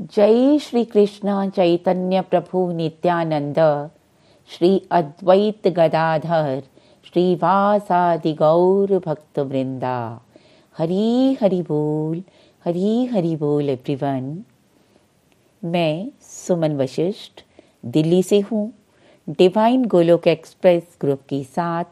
जय श्री कृष्ण चैतन्य प्रभु नित्यानंद श्री अद्वैत गदाधर श्रीवासादि गौर भक्त वृंदा। हरी हरि बोल, हरी हरि बोल एवरीवन मैं सुमन वशिष्ठ, दिल्ली से हूँ। डिवाइन गोलोक एक्सप्रेस ग्रुप के साथ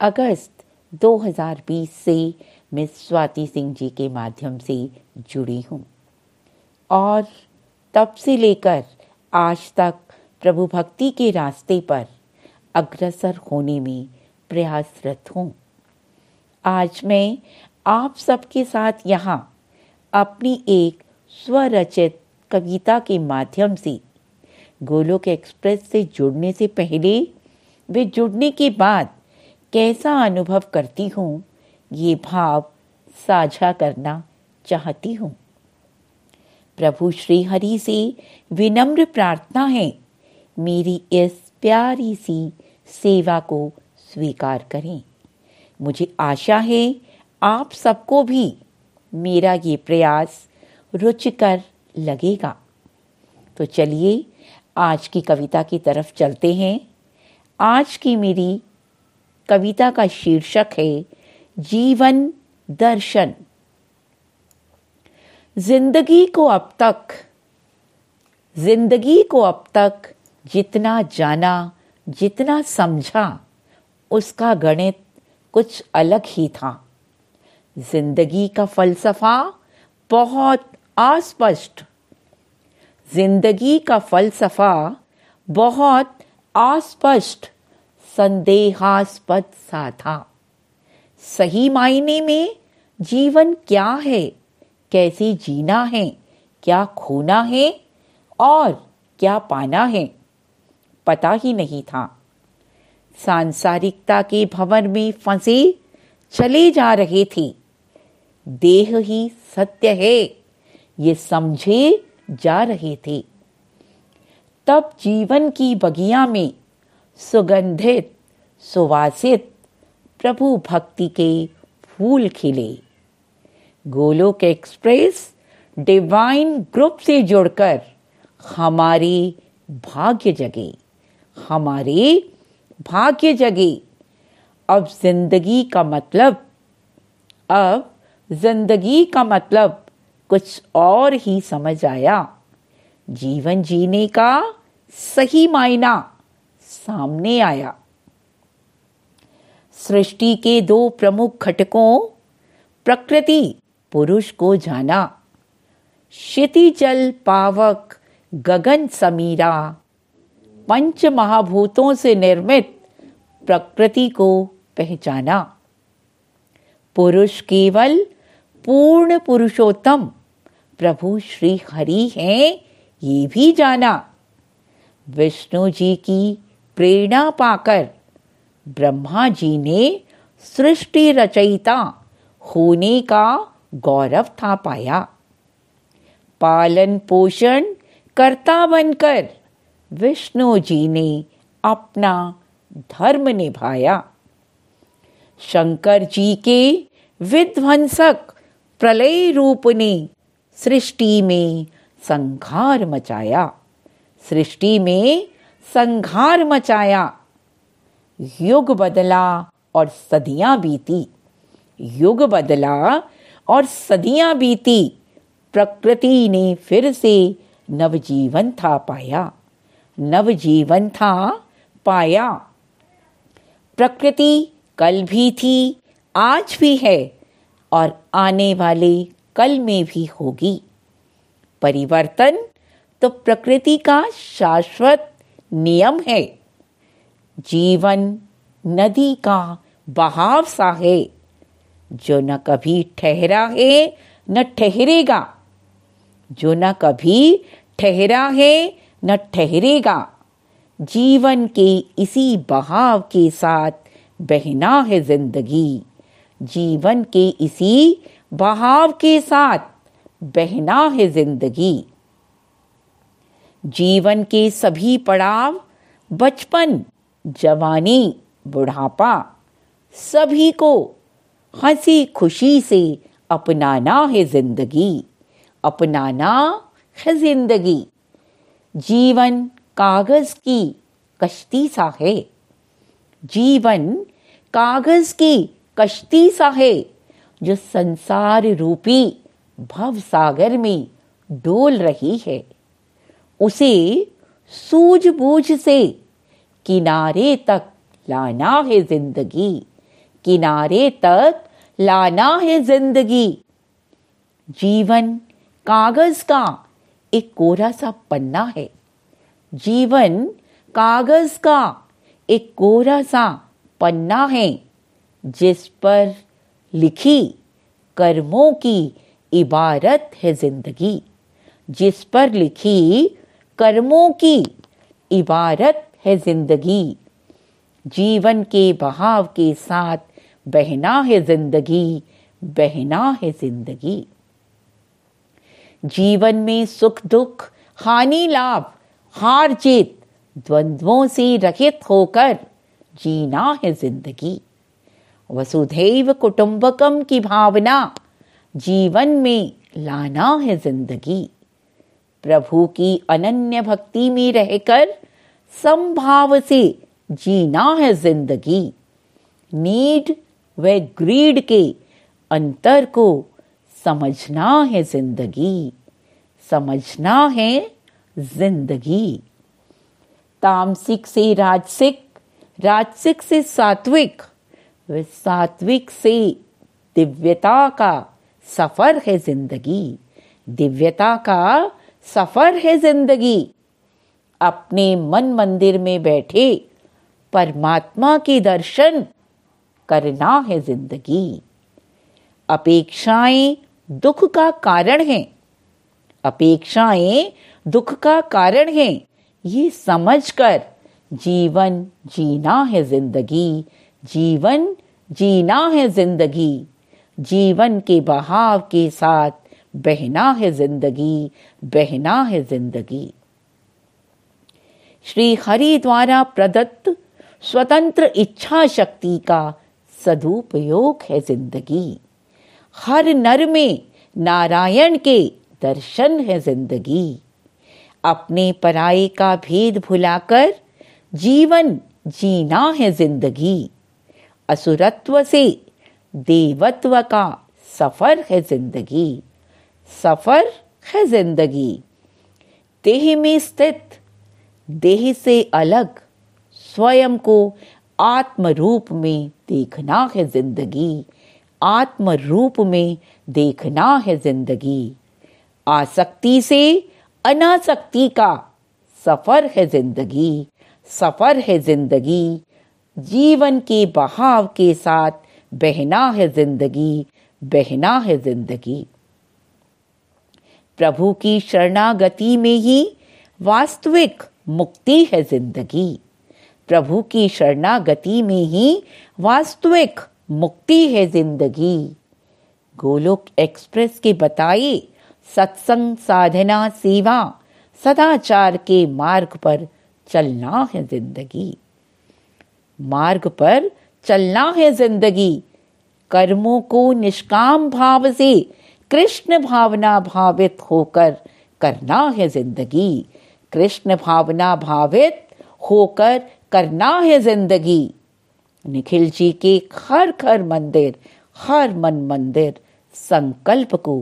अगस्त 2020 से मिस स्वाति सिंह जी के माध्यम से जुड़ी हूँ। और तब से लेकर आज तक प्रभु भक्ति के रास्ते पर अग्रसर होने में प्रयासरत हूँ। आज मैं आप सबके साथ यहाँ अपनी एक स्वरचित कविता के माध्यम से गोलोक एक्सप्रेस से जुड़ने से पहले, वे जुड़ने के बाद कैसा अनुभव करती हूँ, ये भाव साझा करना चाहती हूँ। प्रभु श्री हरि से विनम्र प्रार्थना है। मेरी इस प्यारी सी सेवा को स्वीकार करें। मुझे आशा है आप सबको भी मेरा ये प्रयास रुचिकर लगेगा। तो चलिए आज की कविता की तरफ़ चलते हैं। आज की मेरी कविता का शीर्षक है, जीवन दर्शन। ज़िंदगी को अब तक, ज़िंदगी को अब तक जितना जाना, जितना समझा, उसका गणित कुछ अलग ही था। ज़िंदगी का फलसफा बहुत अस्पष्ट। ज़िंदगी का फलसफा बहुत अस्पष्ट, संदेहास्पद सा था। सही मायने में जीवन क्या है? कैसे जीना है? क्या खोना है? और क्या पाना है? पता ही नहीं था। सांसारिकता के भवन में फंसे चले जा रहे थे। देह ही सत्य है, ये समझे जा रहे थे। तब जीवन की बगिया में सुगंधित, सुवासित प्रभु भक्ति के फूल खिले। गोलोक एक्सप्रेस, डिवाइन ग्रुप से जुड़कर हमारी भाग्य जगे, हमारे भाग्य जगे। अब ज़िंदगी का मतलब अब ज़िंदगी का मतलब कुछ और ही समझ आया। जीवन जीने का सही मायना सामने आया। सृष्टि के दो प्रमुख घटकों, प्रकृति पुरुष को जाना। क्षितिजल पावक गगन समीरा। पंच महाभूतों से निर्मित प्रकृति को पहचाना। पुरुष केवल पूर्ण पुरुषोत्तम, प्रभु श्री हरि हैं, ये भी जाना। विष्णु जी की प्रेरणा पाकर ब्रह्मा जी ने सृष्टि रचयिता होने का गौरव था पाया। पालन पोषण करता बनकर विष्णु जी ने अपना धर्म निभाया। शंकर जी के विध्वंसक प्रलय रूप ने सृष्टि में संघार मचाया। सृष्टि में संघार मचाया। युग बदला और सदियाँ बीती। युग बदला और सदियाँ बीती, प्रकृति ने फिर से नवजीवन था पाया। नवजीवन था पाया। प्रकृति कल भी थी, आज भी है, और आने वाले कल में भी होगी। परिवर्तन तो प्रकृति का शाश्वत नियम है। जीवन नदी का बहाव सा है। जो न कभी ठहरा है, न ठहरेगा। जो न कभी ठहरा है, न ठहरेगा। जीवन के इसी बहाव के साथ बहना है ज़िंदगी। जीवन के इसी बहाव के साथ बहना है ज़िंदगी। जीवन के सभी पड़ाव, बचपन, जवानी, बुढ़ापा, सभी को हँसी खुशी से अपनाना है ज़िंदगी अपनाना है ज़िंदगी। जीवन कागज़ की कश्ती सा है। जीवन कागज़ की कश्ती सा है, जो संसार रूपी भव सागर में डोल रही है। उसे सूझबूझ से किनारे तक लाना है ज़िंदगी, किनारे तक लाना है ज़िंदगी जीवन कागज़ का एक कोरा सा पन्ना है जीवन कागज़ का एक कोरा सा पन्ना है जिस पर लिखी कर्मों की इबारत है ज़िंदगी जिस पर लिखी कर्मों की इबारत है ज़िंदगी जीवन के बहाव के साथ बहना है ज़िंदगी, बहना है ज़िंदगी। जीवन में सुख दुख, हानि लाभ, हार जीत, द्वंद्वों से रहित होकर जीना है ज़िंदगी। वसुधैव कुटुंबकम की भावना, जीवन में लाना है ज़िंदगी। प्रभु की अनन्य भक्ति में रहकर संभाव से जीना है ज़िंदगी। नीड व ग्रीड के अंतर को समझना है ज़िंदगी। समझना है ज़िंदगी। तामसिक से राजसिक राजसिक से सात्विक, व सात्विक से दिव्यता का सफ़र है ज़िंदगी। दिव्यता का सफ़र है ज़िंदगी। अपने मन मंदिर में बैठे परमात्मा के दर्शन करना है ज़िंदगी। अपेक्षाएँ दुख का कारण हैं। अपेक्षाएँ दुख का कारण हैं। ये समझकर जीवन जीना है ज़िंदगी। जीवन जीना है ज़िंदगी। जीवन के बहाव के साथ बहना है ज़िंदगी, बहना है ज़िंदगी। श्री हरि द्वारा प्रदत्त स्वतंत्र इच्छा शक्ति का सदुपयोग है ज़िंदगी। हर नर में नारायण के दर्शन है ज़िंदगी। अपने पराये का भेद भुलाकर जीवन जीना है ज़िंदगी। असुरत्व से देवत्व का सफ़र है ज़िंदगी। सफ़र है ज़िंदगी। देह में स्थित, देह से अलग, स्वयं को आत्म रूप में देखना है ज़िंदगी। आत्म रूप में देखना है ज़िंदगी। आसक्ति से अनासक्ति का सफ़र है ज़िंदगी। सफ़र है ज़िंदगी। जीवन के बहाव के साथ बहना है ज़िंदगी। बहना है ज़िंदगी। प्रभु की शरणागति में ही वास्तविक मुक्ति है ज़िंदगी। प्रभु की शरणागति में ही वास्तविक मुक्ति है ज़िंदगी। गोलोक एक्सप्रेस के बताए, सत्संग साधना सेवा, सदाचार के मार्ग पर चलना है ज़िंदगी। मार्ग पर चलना है ज़िंदगी। कर्मों को निष्काम भाव से कृष्ण भावना भावित होकर करना है ज़िंदगी। कृष्ण भावना भावित होकर करना है ज़िंदगी। निखिल जी के हर घर मंदिर, हर मन मंदिर, संकल्प को,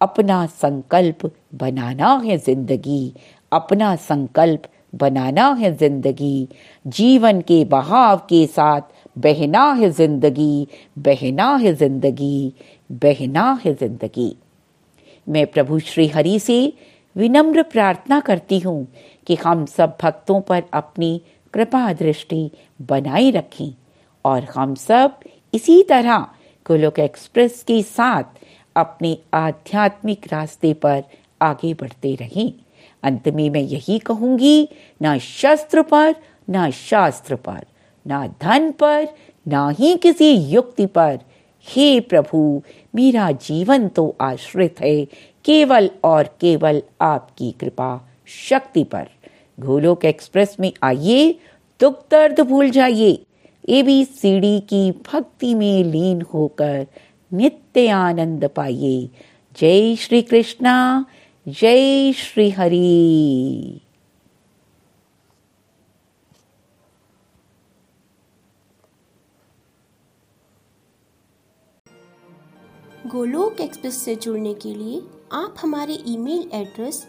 अपना संकल्प बनाना है ज़िंदगी। अपना संकल्प बनाना है ज़िंदगी। जीवन के बहाव के साथ बहना है ज़िंदगी। बहना है ज़िंदगी। बहना है ज़िंदगी। मैं प्रभु श्री हरि से विनम्र प्रार्थना करती हूँ कि हम सब भक्तों पर अपनी कृपा दृष्टि बनाए रखें। और हम सब इसी तरह गोलोक एक्सप्रेस के साथ अपने आध्यात्मिक रास्ते पर आगे बढ़ते रहें। अंत में मैं यही कहूँगी, ना शस्त्र पर, ना शास्त्र पर, ना धन पर, ना ही किसी युक्ति पर। हे प्रभु, मेरा जीवन तो आश्रित है, केवल और केवल आपकी कृपा शक्ति पर। गोलोक एक्सप्रेस में आइए दुख दर्द भूल जाइए। एबीसीडी की भक्ति में लीन होकर नित्य आनंद पाइए। जय श्री कृष्णा, जय श्री हरि। गोलोक एक्सप्रेस से जुड़ने के लिए आप हमारे email address